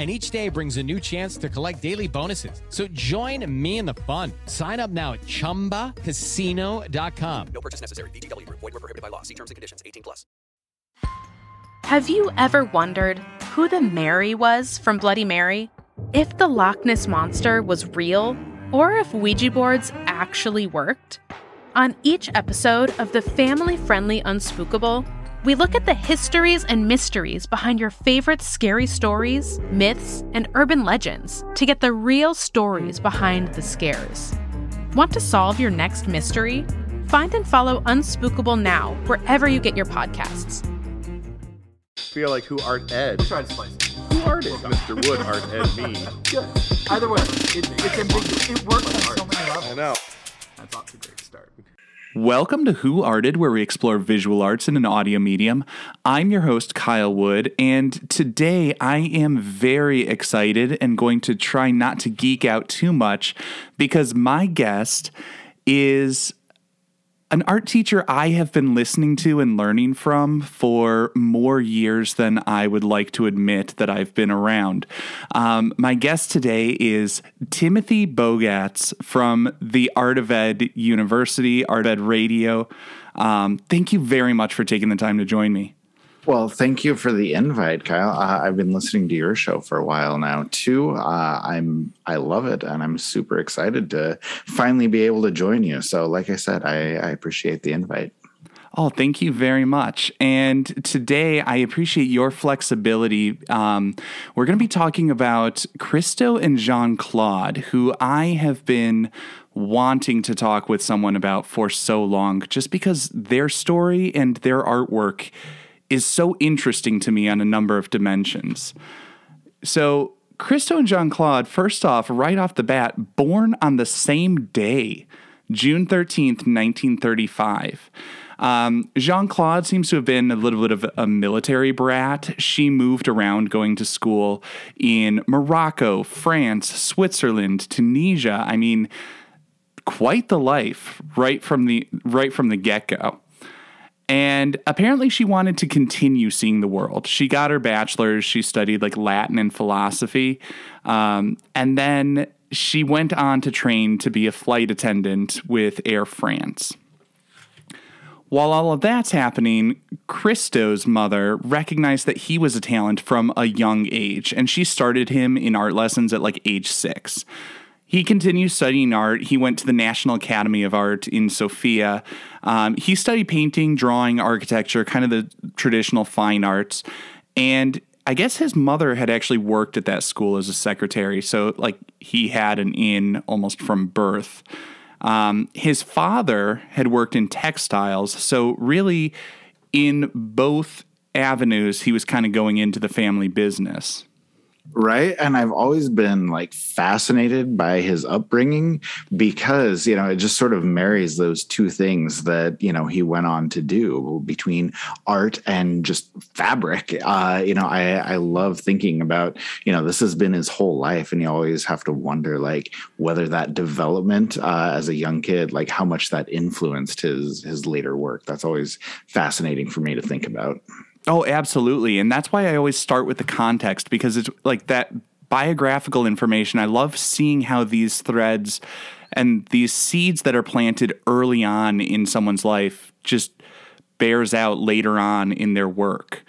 and each day brings a new chance to collect daily bonuses. So join me in the fun. Sign up now at ChumbaCasino.com. No purchase necessary. VGW. Void were prohibited by law. See terms and conditions. 18 plus. Have you ever wondered who the Mary was from Bloody Mary? If the Loch Ness Monster was real, or if Ouija boards actually worked? On each episode of the family-friendly Unspookable, we look at the histories and mysteries behind your favorite scary stories, myths, and urban legends to get the real stories behind the scares. Want to solve your next mystery? Find and follow Unspookable now wherever you get your podcasts. feel like who art Ed? Try to slice it. Who art it? Mr. Wood art Ed me. Good. Either way, it, it's ambiguous. It works on so many levels. I know. That's off to a great start. Welcome to Who Arted, where we explore visual arts in an audio medium. I'm your host, Kyle Wood, and today I am very excited and going to try not to geek out too much because my guest is an art teacher I have been listening to and learning from for more years than I would like to admit that I've been around. Um, my guest today is Timothy Bogatz from the Art of Ed University, Art Ed Radio. Um, thank you very much for taking the time to join me. Well, thank you for the invite, Kyle. Uh, I've been listening to your show for a while now too. Uh, I'm I love it, and I'm super excited to finally be able to join you. So, like I said, I, I appreciate the invite. Oh, thank you very much. And today I appreciate your flexibility. Um, we're going to be talking about Christo and Jeanne-Claude, who I have been wanting to talk with someone about for so long, just because their story and their artwork is so interesting to me on a number of dimensions. So, Christo and Jeanne-Claude, first off, right off the bat, born on the same day, June 13th, 1935. Um, Jeanne-Claude seems to have been a little bit of a military brat. She moved around going to school in Morocco, France, Switzerland, Tunisia. I mean, quite the life right from the right from the get-go. And apparently, she wanted to continue seeing the world. She got her bachelor's. She studied like Latin and philosophy. Um, and then she went on to train to be a flight attendant with Air France. While all of that's happening, Christo's mother recognized that he was a talent from a young age, and she started him in art lessons at like age six. He continued studying art. He went to the National Academy of Art in Sofia. Um, he studied painting, drawing, architecture, kind of the traditional fine arts. And I guess his mother had actually worked at that school as a secretary. So, like, he had an in almost from birth. Um, his father had worked in textiles. So, really, in both avenues, he was kind of going into the family business. Right. And I've always been like fascinated by his upbringing because, you know, it just sort of marries those two things that, you know, he went on to do between art and just fabric. Uh, you know, I, I love thinking about, you know, this has been his whole life. And you always have to wonder, like, whether that development uh, as a young kid, like how much that influenced his his later work. That's always fascinating for me to think about. Oh, absolutely. And that's why I always start with the context because it's like that biographical information. I love seeing how these threads and these seeds that are planted early on in someone's life just bears out later on in their work.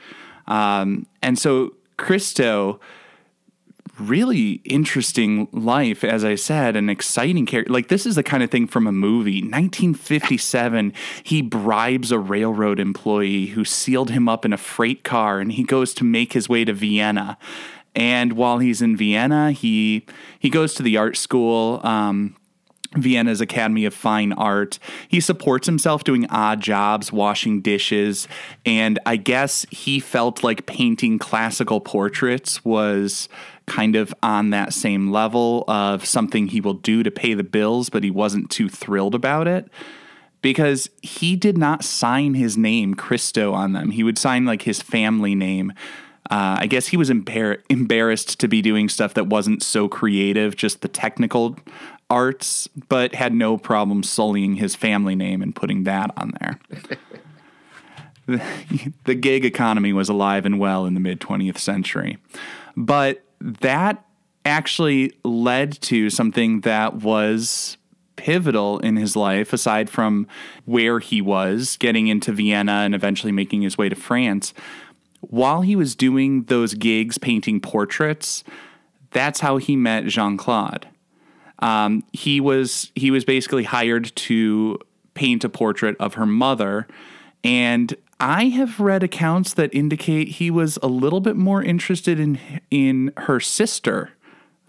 Um, and so Christo really interesting life, as I said, an exciting character. Like this is the kind of thing from a movie. 1957, he bribes a railroad employee who sealed him up in a freight car, and he goes to make his way to Vienna. And while he's in Vienna, he he goes to the art school. Um, Vienna's Academy of Fine Art. He supports himself doing odd jobs, washing dishes, and I guess he felt like painting classical portraits was kind of on that same level of something he will do to pay the bills, but he wasn't too thrilled about it because he did not sign his name Christo on them. He would sign like his family name. Uh, I guess he was embar- embarrassed to be doing stuff that wasn't so creative, just the technical arts, but had no problem sullying his family name and putting that on there. the, the gig economy was alive and well in the mid 20th century. But that actually led to something that was pivotal in his life, aside from where he was, getting into Vienna and eventually making his way to France. While he was doing those gigs painting portraits, that's how he met Jeanne-Claude. Um, he was he was basically hired to paint a portrait of her mother, and I have read accounts that indicate he was a little bit more interested in in her sister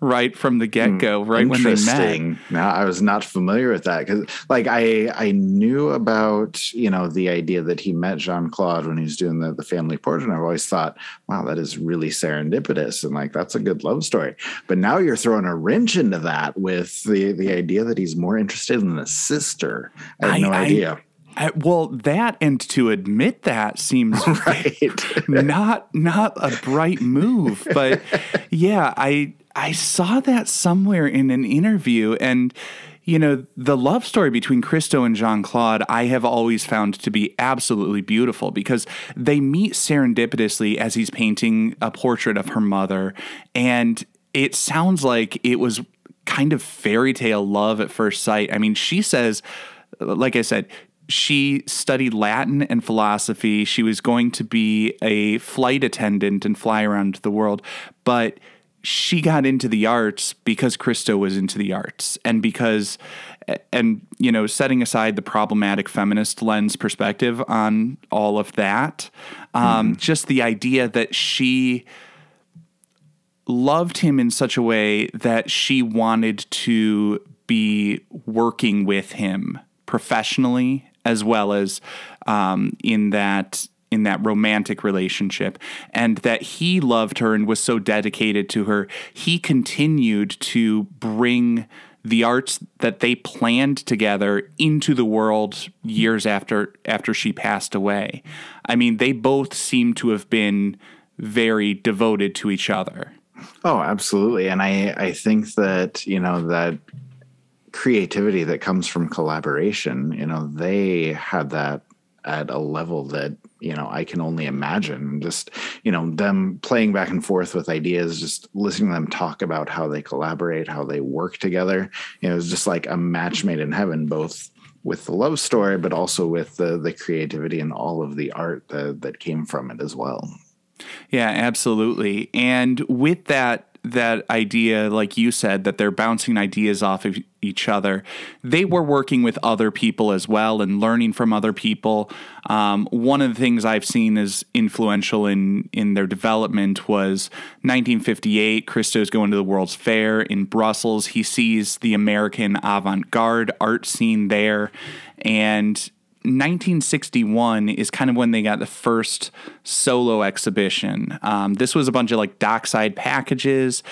right from the get go, right when they met. Interesting. Now I was not familiar with that because, like, I I knew about you know the idea that he met Jeanne-Claude when he was doing the the family portrait. And I've always thought, wow, that is really serendipitous, and like that's a good love story. But now you're throwing a wrench into that with the the idea that he's more interested in the sister. I had I- no idea. Uh, Uh, well, that and to admit that seems Right. not not a bright move, but yeah, I I saw that somewhere in an interview and you know, the love story between Christo and Jeanne-Claude, I have always found to be absolutely beautiful because they meet serendipitously as he's painting a portrait of her mother. And it sounds like it was kind of fairy tale love at first sight. I mean, she says, like I said, she studied Latin and philosophy. She was going to be a flight attendant and fly around the world, but she got into the arts because Christo was into the arts and because and you know setting aside the problematic feminist lens perspective on all of that um, just the idea that she loved him in such a way that she wanted to be working with him professionally as well as um, in that in that romantic relationship. And that he loved her and was so dedicated to her he continued to bring the arts that they planned together into the world years after after she passed away. I mean they both seem to have been very devoted to each other. Oh, absolutely. And I, I think that, you know, that creativity that comes from collaboration, you know, they had that at a level that, you know, I can only imagine. Just, you know, them playing back and forth with ideas, just listening to them talk about how they collaborate, how they work together. You know, it was just like a match made in heaven, both with the love story, but also with the the creativity and all of the art that, that came from it as well. Yeah, absolutely. And with that that idea, like you said, that they're bouncing ideas off of each other, they were working with other people as well and learning from other people. Um, one of the things I've seen as influential in in their development was 1958. Christo's going to the World's Fair in Brussels. He sees the American avant-garde art scene there, and 1961 is kind of when they got the first solo exhibition. Um, this was a bunch of like dockside packages.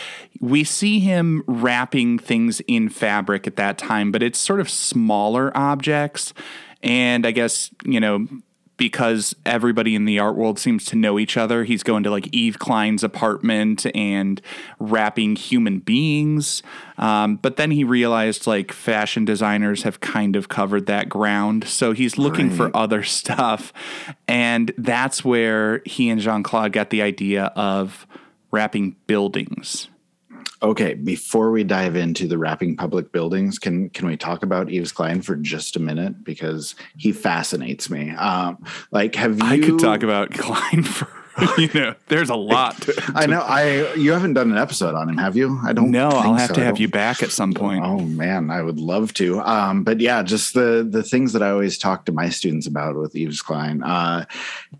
We see him wrapping things in fabric at that time, but it's sort of smaller objects. And I guess, you know, because everybody in the art world seems to know each other. He's going to like Yves Klein's apartment and wrapping human beings. Um, but then he realized like fashion designers have kind of covered that ground. So he's looking for other stuff. And that's where he and Jeanne-Claude got the idea of wrapping buildings. Okay, before we dive into the wrapping public buildings, can can we talk about Yves Klein for just a minute because he fascinates me. Um, like, have you? I could talk about Klein for, you know, there's a lot. To, I know. I you haven't done an episode on him, have you? I don't. no, I'll have so. to have you back at some point. Oh man, I would love to. Um, but yeah, just the the things that I always talk to my students about with Yves Klein. Uh,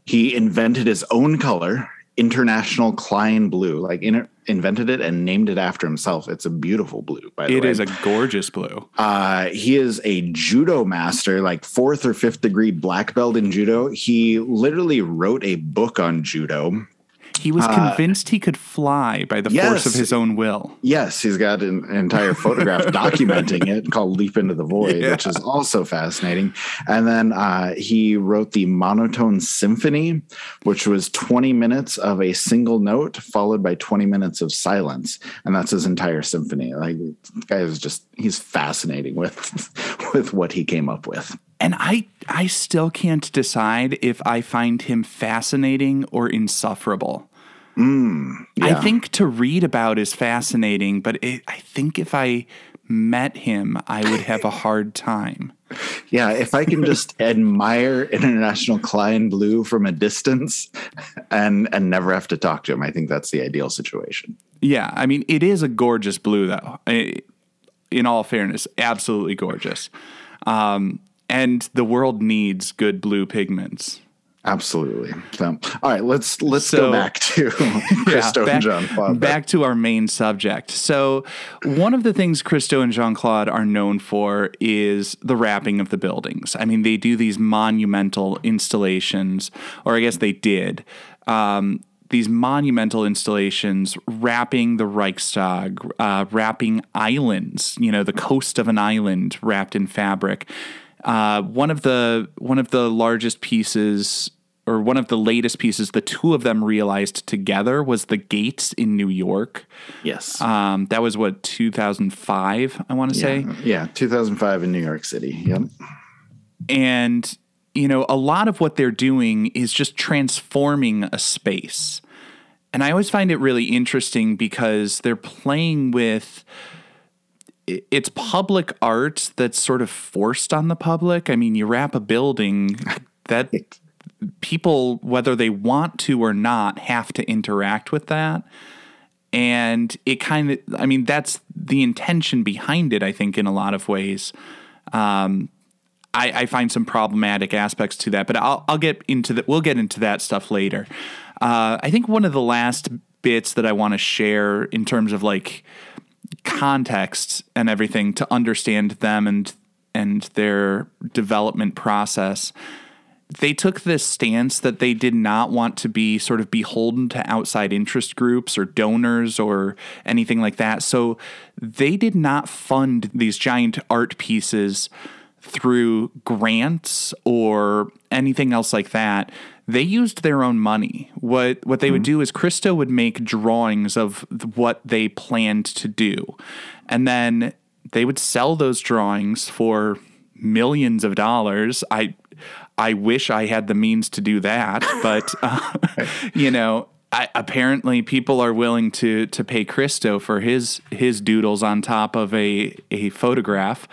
he invented his own color, International Klein Blue. Like in, invented it and named it after himself. It's a beautiful blue. By the It way, is a gorgeous blue. uh, he is a judo master, like fourth or fifth degree black belt in judo. He literally wrote a book on judo. He was convinced he could fly by the force of his own will. Yes, he's got an entire photograph documenting it called Leap into the Void, which is also fascinating. And then uh, he wrote the Monotone Symphony, which was 20 minutes of a single note followed by 20 minutes of silence. And that's his entire symphony. Like, this guy is just, he's fascinating with, with what he came up with. And I I still can't decide if I find him fascinating or insufferable. I Yeah. think to read about is fascinating, but it, I think if I met him, I would have a hard time. Yeah, if I can just admire International Klein Blue from a distance and and never have to talk to him, I think that's the ideal situation. Yeah, I mean, it is a gorgeous blue, though. In all fairness, absolutely gorgeous. Um, and the world needs good blue pigments. Absolutely. So, all right, let's let's So- go back to Christo back, and Jeanne-Claude. back to our main subject. So, one of the things Christo and Jeanne-Claude are known for is the wrapping of the buildings. I mean, they do these monumental installations, or I guess they did. Um, these monumental installations wrapping the Reichstag, uh, wrapping islands, you know, the coast of an island wrapped in fabric. Uh, one of the one of the largest pieces or one of the latest pieces the two of them realized together was the gates in New York. yes. Um, that was what 2005, I want to say. yeah, 2005 in New York City. Yep. And, you know, a lot of what they're doing is just transforming a space. And I always find it really interesting because they're playing with i- it's public art that's sort of forced on the public. I mean, you wrap a building that people, whether they want to or not, have to interact with that. And it kind of, I mean, that's the intention behind it, I think, in a lot of ways. I, I find some problematic aspects to that, but I'll, I'll get into that. We'll get into that stuff later. Uh, I think one of the last bits that I want to share in terms of like context and everything to understand them and and their development process. They took this stance that they did not want to be sort of beholden to outside interest groups or donors or anything like that. So they did not fund these giant art pieces through grants or anything else like that. They used their own money. What what they would do is Christo would make drawings of what they planned to do. And then they would sell those drawings for millions of dollars. I I wish I had the means to do that, but uh, you know, I, apparently people are willing to to pay Christo for his his doodles on top of a a photograph.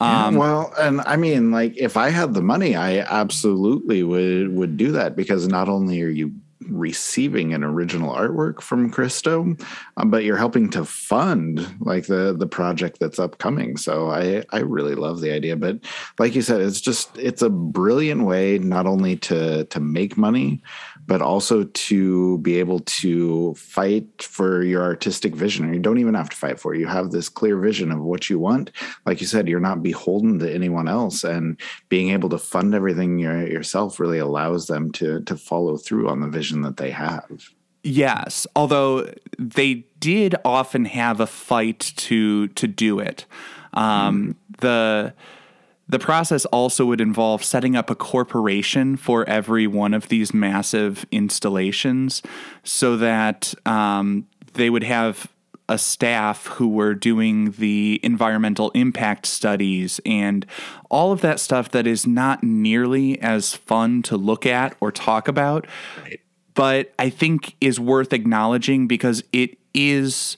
Um, well, and I mean, like, if I had the money, I absolutely would would do that because not only are you receiving an original artwork from Christo, um, but you're helping to fund like the the project that's upcoming. So I I really love the idea. But like you said, it's just it's a brilliant way not only to to make money, but also to be able to fight for your artistic vision. You don't even have to fight for it. You have this clear vision of what you want. Like you said, you're not beholden to anyone else, and being able to fund everything your, yourself really allows them to to follow through on the vision that they have. Yes, although they did often have a fight to to do it. Um, The the process also would involve setting up a corporation for every one of these massive installations, so that um, they would have a staff who were doing the environmental impact studies and all of that stuff that is not nearly as fun to look at or talk about but I think is worth acknowledging because it is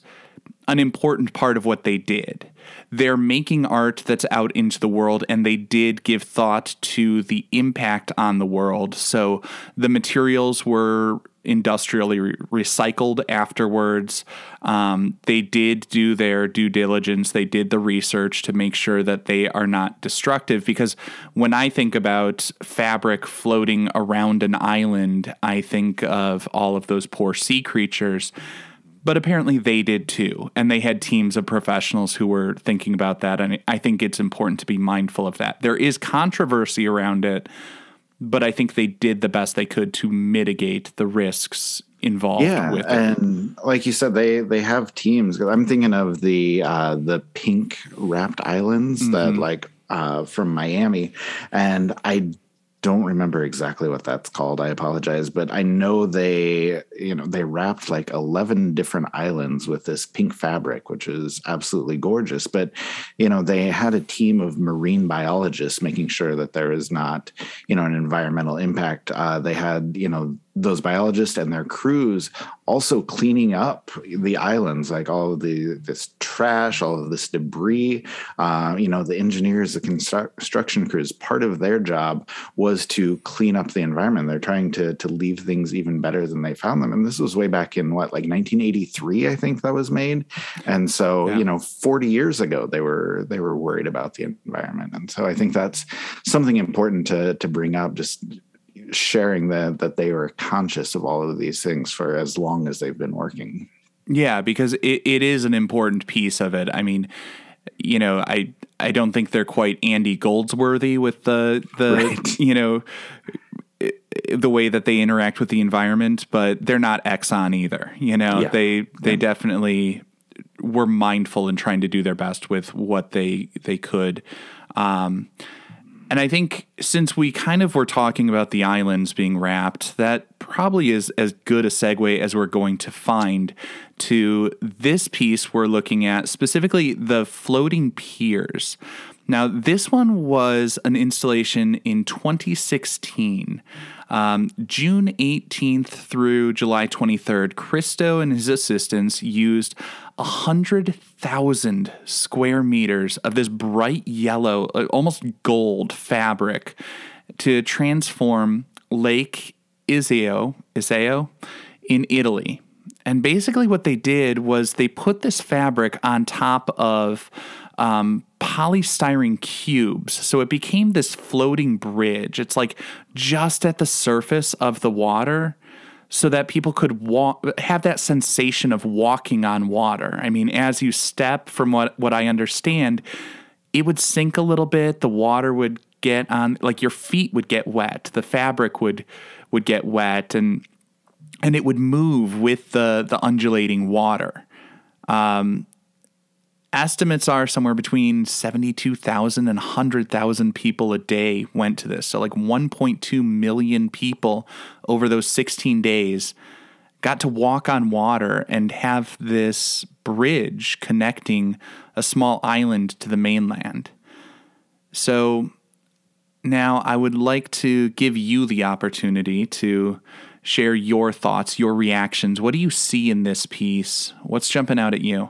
an important part of what they did. They're making art that's out into the world, and they did give thought to the impact on the world. So the materials were industrially re- recycled afterwards. Um, they did do their due diligence, they did the research to make sure that they are not destructive. Because when I think about fabric floating around an island, I think of all of those poor sea creatures. But apparently they did too. And they had teams of professionals who were thinking about that. And I think it's important to be mindful of that. There is controversy around it, but I think they did the best they could to mitigate the risks involved yeah, with it. and like you said, they they have teams. I'm thinking of the uh, the pink wrapped islands that Mhm. like uh, from Miami, and I don't remember exactly what that's called. I apologize, but I know they you know they wrapped like 11 different islands with this pink fabric, which is absolutely gorgeous. But you know they had a team of marine biologists making sure that there is not you know an environmental impact. Uh, they had you know those biologists and their crews also cleaning up the islands, like all of the this trash, all of this debris. Uh, you know, the engineers, the construction crews, part of their job was to clean up the environment. They're trying to to leave things even better than they found them. And this was way back in what, like 1983, I think that was made. And so, Yeah. you know, 40 years ago, they were they were worried about the environment. And so, I think that's something important to to bring up. Just sharing that that they were conscious of all of these things for as long as they've been working. Yeah, because it, it is an important piece of it. I mean, you know, I I don't think they're quite Andy Goldsworthy with the the Right. you know the way that they interact with the environment, but they're not Exxon either. You know, Yeah. they they definitely were mindful in trying to do their best with what they they could. Um, and I think since we kind of were talking about the islands being wrapped, that probably is as good a segue as we're going to find to this piece we're looking at, specifically the floating piers. Now, this one was an installation in 2016. Um, June 18th through July 23rd, Christo and his assistants used 100,000 square meters of this bright yellow, uh, almost gold fabric to transform Lake Iseo, Iseo in Italy. And basically, what they did was they put this fabric on top of um, polystyrene cubes. So it became this floating bridge. It's like just at the surface of the water so that people could walk have that sensation of walking on water. I mean, as you step from what what I understand, it would sink a little bit, the water would get on like your feet would get wet, the fabric would would get wet and and it would move with the the undulating water. Um, estimates are somewhere between 72,000 and 100,000 people a day went to this. So, like 1.2 million people over those 16 days got to walk on water and have this bridge connecting a small island to the mainland. So, now I would like to give you the opportunity to share your thoughts, your reactions. What do you see in this piece? What's jumping out at you?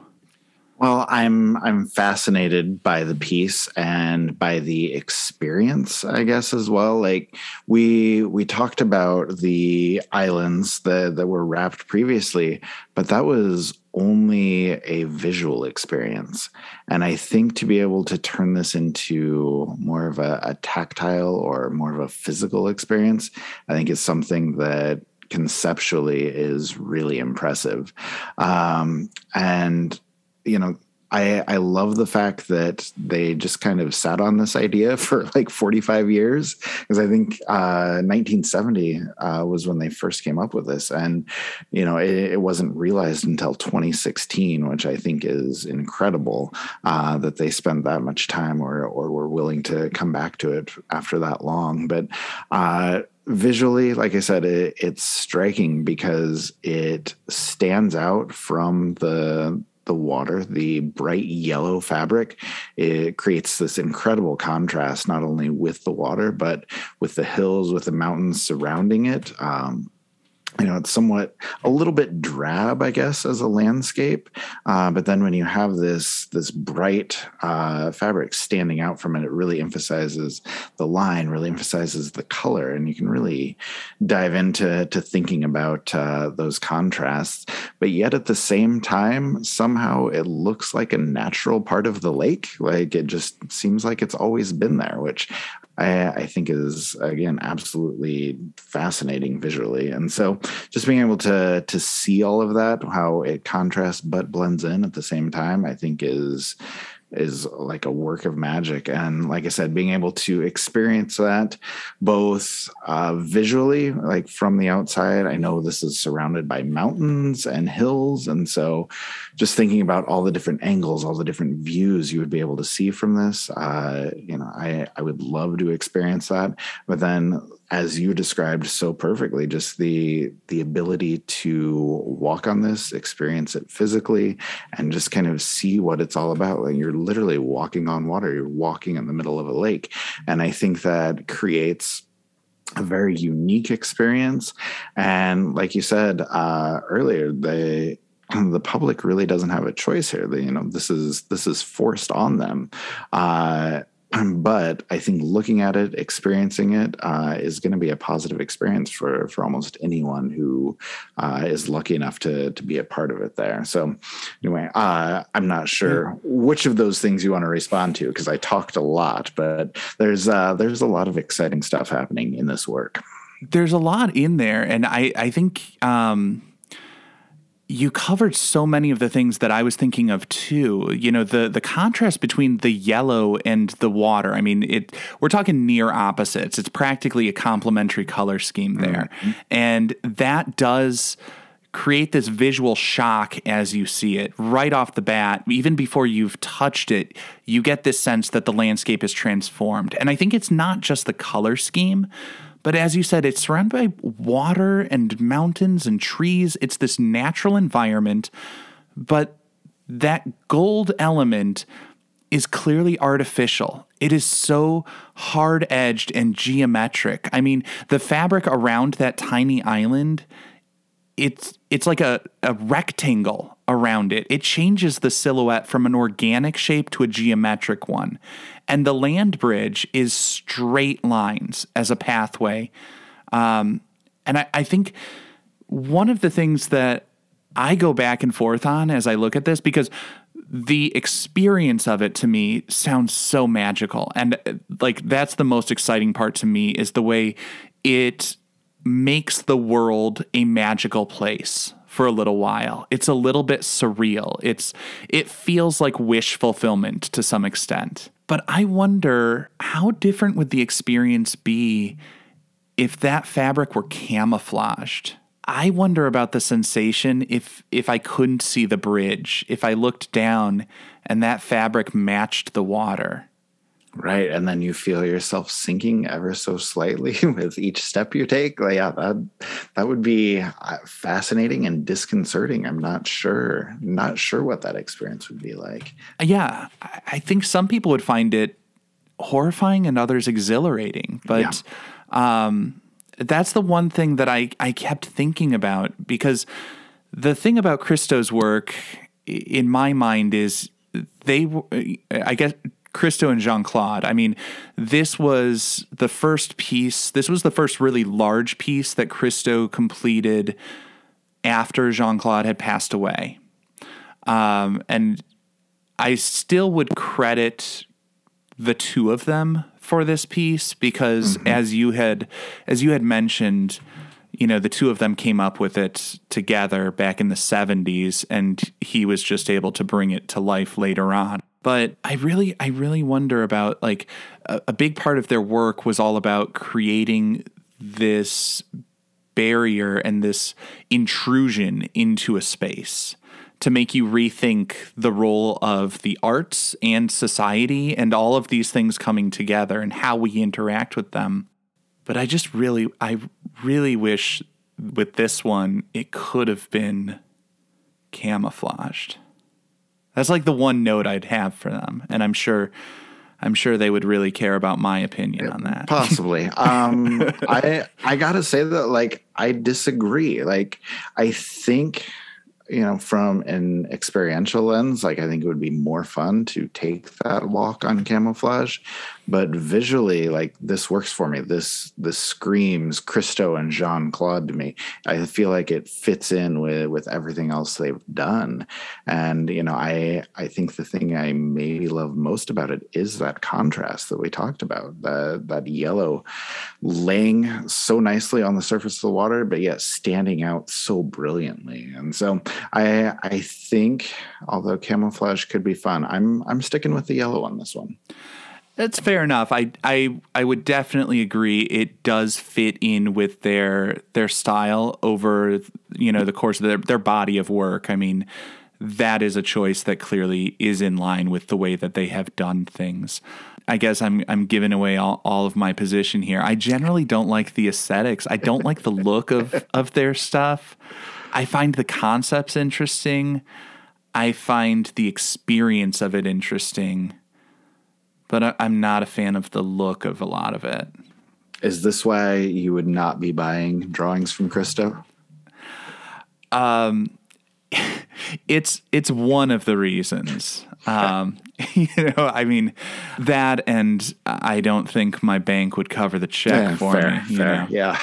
Well, I'm I'm fascinated by the piece and by the experience, I guess as well. Like we we talked about the islands that that were wrapped previously, but that was only a visual experience. And I think to be able to turn this into more of a, a tactile or more of a physical experience, I think is something that conceptually is really impressive. Um, and you know, I I love the fact that they just kind of sat on this idea for like 45 years because I think uh, 1970 uh, was when they first came up with this, and you know it, it wasn't realized until 2016, which I think is incredible uh, that they spent that much time or or were willing to come back to it after that long. But uh, visually, like I said, it, it's striking because it stands out from the the water, the bright yellow fabric. It creates this incredible contrast, not only with the water, but with the hills, with the mountains surrounding it. Um, you know, it's somewhat a little bit drab, I guess, as a landscape. Uh, but then when you have this this bright uh, fabric standing out from it, it really emphasizes the line, really emphasizes the color, and you can really dive into to thinking about uh, those contrasts. But yet at the same time, somehow it looks like a natural part of the lake. Like it just seems like it's always been there, which I, I think is again absolutely fascinating visually. And so just being able to to see all of that, how it contrasts but blends in at the same time, I think is is like a work of magic. And like I said, being able to experience that both uh, visually, like from the outside, I know this is surrounded by mountains and hills. And so just thinking about all the different angles, all the different views you would be able to see from this, uh, you know, I, I would love to experience that. But then as you described so perfectly just the the ability to walk on this experience it physically and just kind of see what it's all about like you're literally walking on water you're walking in the middle of a lake and i think that creates a very unique experience and like you said uh, earlier the the public really doesn't have a choice here. They, you know, this is this is forced on them. Uh, but I think looking at it, experiencing it, uh, is going to be a positive experience for for almost anyone who uh, is lucky enough to to be a part of it there. So, anyway, uh, I'm not sure which of those things you want to respond to because I talked a lot, but there's uh, there's a lot of exciting stuff happening in this work. There's a lot in there, and I I think. Um you covered so many of the things that I was thinking of too. You know, the the contrast between the yellow and the water. I mean, it we're talking near opposites. It's practically a complementary color scheme there. Mm-hmm. And that does create this visual shock as you see it right off the bat. Even before you've touched it, you get this sense that the landscape is transformed. And I think it's not just the color scheme, but as you said, it's surrounded by water and mountains and trees. It's this natural environment, but that gold element is clearly artificial. It is so hard edged and geometric. I mean, the fabric around that tiny island, it's it's like a, a rectangle around it. It changes the silhouette from an organic shape to a geometric one. And the land bridge is straight lines as a pathway. Um, and I, I think one of the things that I go back and forth on as I look at this, because the experience of it to me sounds so magical. And like that's the most exciting part to me is the way it makes the world a magical place for a little while. It's a little bit surreal. It's it feels like wish fulfillment to some extent. But I wonder how different would the experience be if that fabric were camouflaged? I wonder about the sensation if if I couldn't see the bridge, if I looked down and that fabric matched the water. Right. And then you feel yourself sinking ever so slightly with each step you take. Like, yeah, that that would be uh, fascinating and disconcerting. I'm not sure, not sure what that experience would be like. Yeah. I think some people would find it horrifying and others exhilarating. But yeah. um, that's the one thing that I, I kept thinking about because the thing about Christo's work in my mind is they I guess Christo and Jeanne-Claude. I mean, this was the first piece, this was the first really large piece that Christo completed after Jeanne-Claude had passed away. Um, and I still would credit the two of them for this piece because mm-hmm. as you had as you had mentioned you know the two of them came up with it together back in the 70s and he was just able to bring it to life later on but I really, I really wonder about like a, a big part of their work was all about creating this barrier and this intrusion into a space to make you rethink the role of the arts and society and all of these things coming together and how we interact with them. But I just really, I really wish with this one, it could have been camouflaged. That's like the one note I'd have for them, and I'm sure. I'm sure they would really care about my opinion on that. Possibly. Um, I I gotta say that like I disagree. Like I think you know from an experiential lens, like I think it would be more fun to take that walk on camouflage. But visually, like this works for me. This this screams Christo and Jeanne-Claude to me. I feel like it fits in with with everything else they've done, and you know, I I think the thing I maybe love most about it is that contrast that we talked about. That that yellow laying so nicely on the surface of the water, but yet standing out so brilliantly. And so I I think although camouflage could be fun, I'm I'm sticking with the yellow on this one. That's fair enough. I I I would definitely agree. It does fit in with their their style over you know the course of their their body of work. I mean, that is a choice that clearly is in line with the way that they have done things. I guess I'm I'm giving away all, all of my position here. I generally don't like the aesthetics. I don't like the look of of their stuff. I find the concepts interesting. I find the experience of it interesting but I, I'm not a fan of the look of a lot of it. Is this why you would not be buying drawings from Christo? Um, it's it's one of the reasons. Um, you know, I mean, that and I don't think my bank would cover the check Yeah, for fair, me. Fair. Yeah.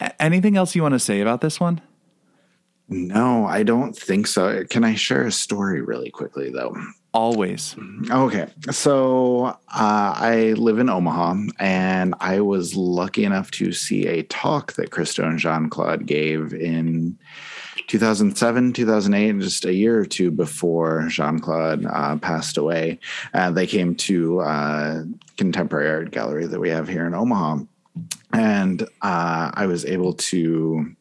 Anything else you want to say about this one? No, I don't think so. Can I share a story really quickly though? Always. Okay. So uh, I live in Omaha and I was lucky enough to see a talk that Christo and Jeanne-Claude gave in 2007, 2008, just a year or two before Jeanne-Claude uh, passed away. Uh, they came to uh, Contemporary Art Gallery that we have here in Omaha. And uh, I was able to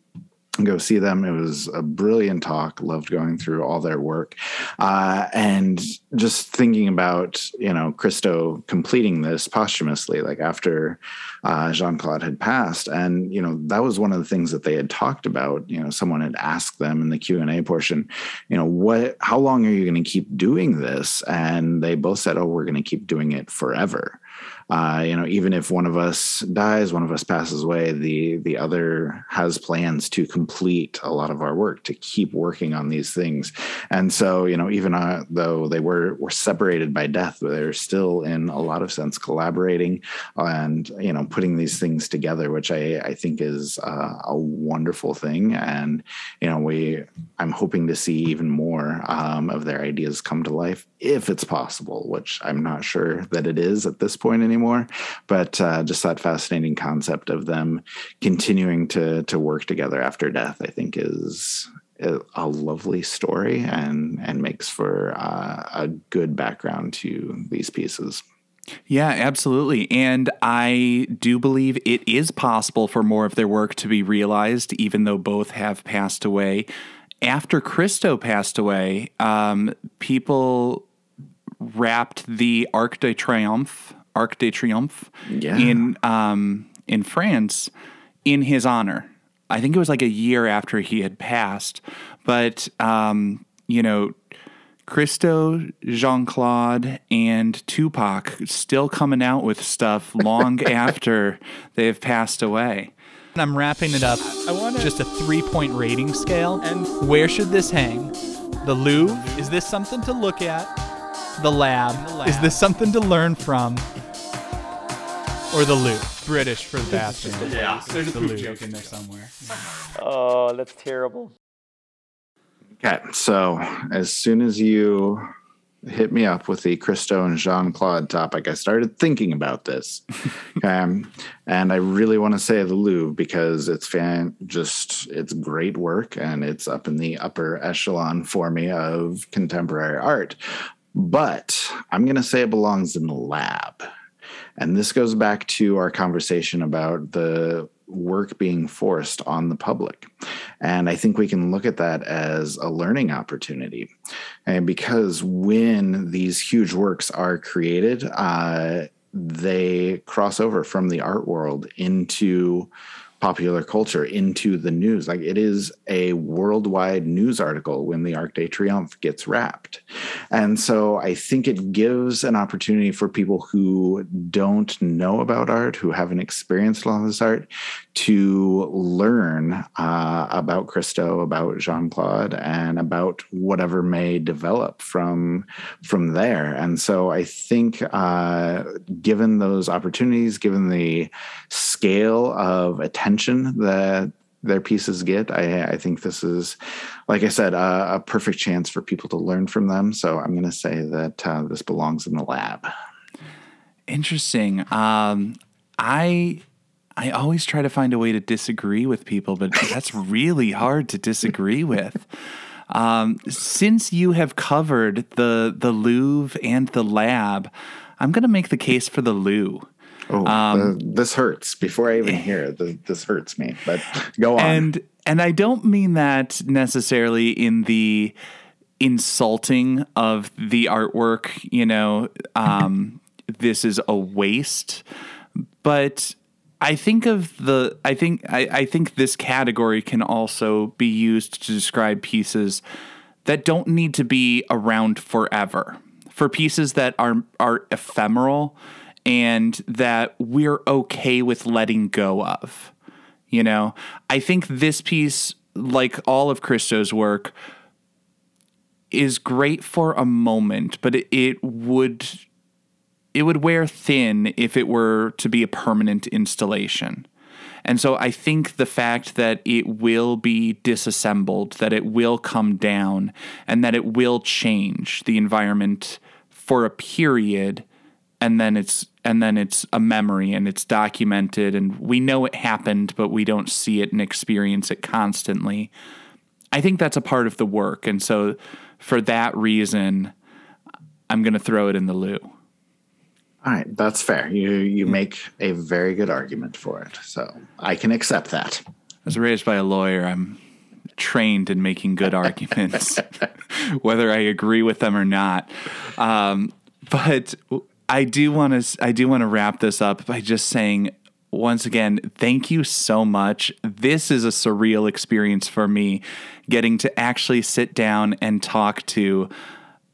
go see them. It was a brilliant talk. Loved going through all their work, uh, and just thinking about you know Christo completing this posthumously, like after uh, Jeanne-Claude had passed, and you know that was one of the things that they had talked about. You know, someone had asked them in the Q and A portion, you know, what, how long are you going to keep doing this? And they both said, oh, we're going to keep doing it forever. Uh, you know, even if one of us dies, one of us passes away, the the other has plans to complete a lot of our work, to keep working on these things. And so, you know, even uh, though they were were separated by death, they're still in a lot of sense collaborating and you know putting these things together, which I I think is uh, a wonderful thing. And you know, we I'm hoping to see even more um, of their ideas come to life if it's possible, which I'm not sure that it is at this point anymore. But uh, just that fascinating concept of them continuing to to work together after death, I think, is a a lovely story and and makes for uh, a good background to these pieces. Yeah, absolutely. And I do believe it is possible for more of their work to be realized, even though both have passed away. After Christo passed away, um, people wrapped the Arc de Triomphe, Arc de Triomphe, Yeah. in um, in France in his honor. I think it was like a year after he had passed, but um, you know, Christo, Jeanne-Claude, and Tupac still coming out with stuff long after they've passed away. I'm wrapping it up. I want just a three point rating scale. And where should this hang? The Louvre? Is this something to look at? The lab? Is this something to learn from? Or the Louvre? British for that. Yeah, there's a the Louvre joke in there somewhere. Oh, that's terrible. Okay, so as soon as you hit me up with the Christo and Jeanne-Claude topic, I started thinking about this. um, and I really want to say the Louvre because it's fan just it's great work and it's up in the upper echelon for me of contemporary art. But I'm going to say it belongs in the lab. And this goes back to our conversation about the work being forced on the public. And I think we can look at that as a learning opportunity. And because when these huge works are created, uh, they cross over from the art world into popular culture into the news. Like it is a worldwide news article when the Arc de Triomphe gets wrapped. And so I think it gives an opportunity for people who don't know about art, who haven't experienced a lot of this art, to learn uh, about Christo, about Jeanne-Claude, and about whatever may develop from from there. And so I think, uh, given those opportunities, given the scale of attention that their pieces get. I, I think this is, like I said, uh, a perfect chance for people to learn from them. So I'm going to say that uh, this belongs in the lab. Interesting. Um, I I always try to find a way to disagree with people, but that's really hard to disagree with. Um, since you have covered the the Louvre and the lab, I'm going to make the case for the loo. Oh, um, this hurts. Before I even hear it, this hurts me. But go on. And and I don't mean that necessarily in the insulting of the artwork. You know, um, this is a waste. But I think of the. I think I, I think this category can also be used to describe pieces that don't need to be around forever. For pieces that are are ephemeral and that we're okay with letting go of. You know, I think this piece, like all of Christo's work, is great for a moment, but it, it would it would wear thin if it were to be a permanent installation. And so I think the fact that it will be disassembled, that it will come down, and that it will change the environment for a period and then it's and then it's a memory and it's documented and we know it happened but we don't see it and experience it constantly i think that's a part of the work and so for that reason i'm going to throw it in the loo all right that's fair. You you make a very good argument for it so i can accept that. I was raised by a lawyer i'm trained in making good arguments whether i agree with them or not. Um, but I do want to I do want to wrap this up by just saying once again, thank you so much. This is a surreal experience for me getting to actually sit down and talk to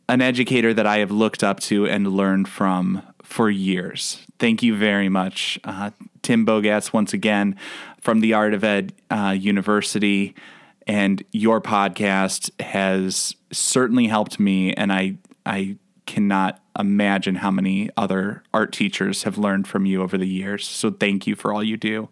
an educator that I have looked up to and learned from for years. Thank you very much, uh, Tim Bogatz, once again from the Art of Ed uh, University. And your podcast has certainly helped me, and I I cannot imagine how many other art teachers have learned from you over the years. So thank you for all you do.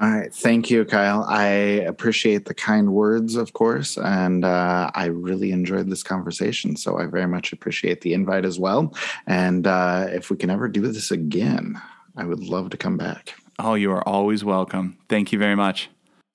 All right. Thank you, Kyle. I appreciate the kind words, of course. And uh, I really enjoyed this conversation. So I very much appreciate the invite as well. And uh, if we can ever do this again, I would love to come back. Oh, you are always welcome. Thank you very much.